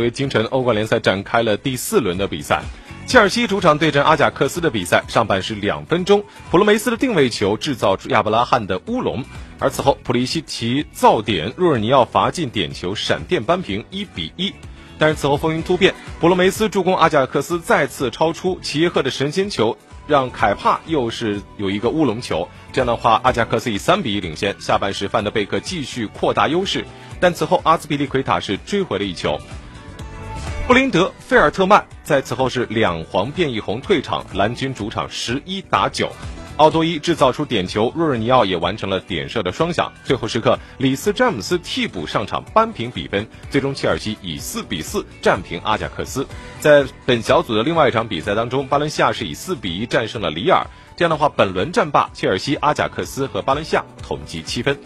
为今晨欧冠联赛展开了第四轮的比赛，切尔西主场对阵阿贾克斯的比赛，上半时两分钟，普罗梅斯的定位球制造出亚伯拉罕的乌龙，而此后普利西奇造点，若尔尼奥罚进点球，闪电扳平一比一。但是此后风云突变，普罗梅斯助攻阿贾克斯再次超出，齐耶赫的神仙球让凯帕又是有一个乌龙球，这样的话阿贾克斯以三比一领先。下半时范德贝克继续扩大优势，但此后阿兹皮利奎塔是追回了一球。布林德、费尔特曼在此后是两黄变一红退场，蓝军主场十一打九，奥多伊制造出点球，若日尼奥也完成了点射的双响。最后时刻，里斯詹姆斯替补上场扳平比分，最终切尔西以四比四战平阿贾克斯。在本小组的另外一场比赛当中，巴伦西亚是以四比一战胜了里尔。这样的话，本轮战罢，切尔西、阿贾克斯和巴伦西亚同积七分。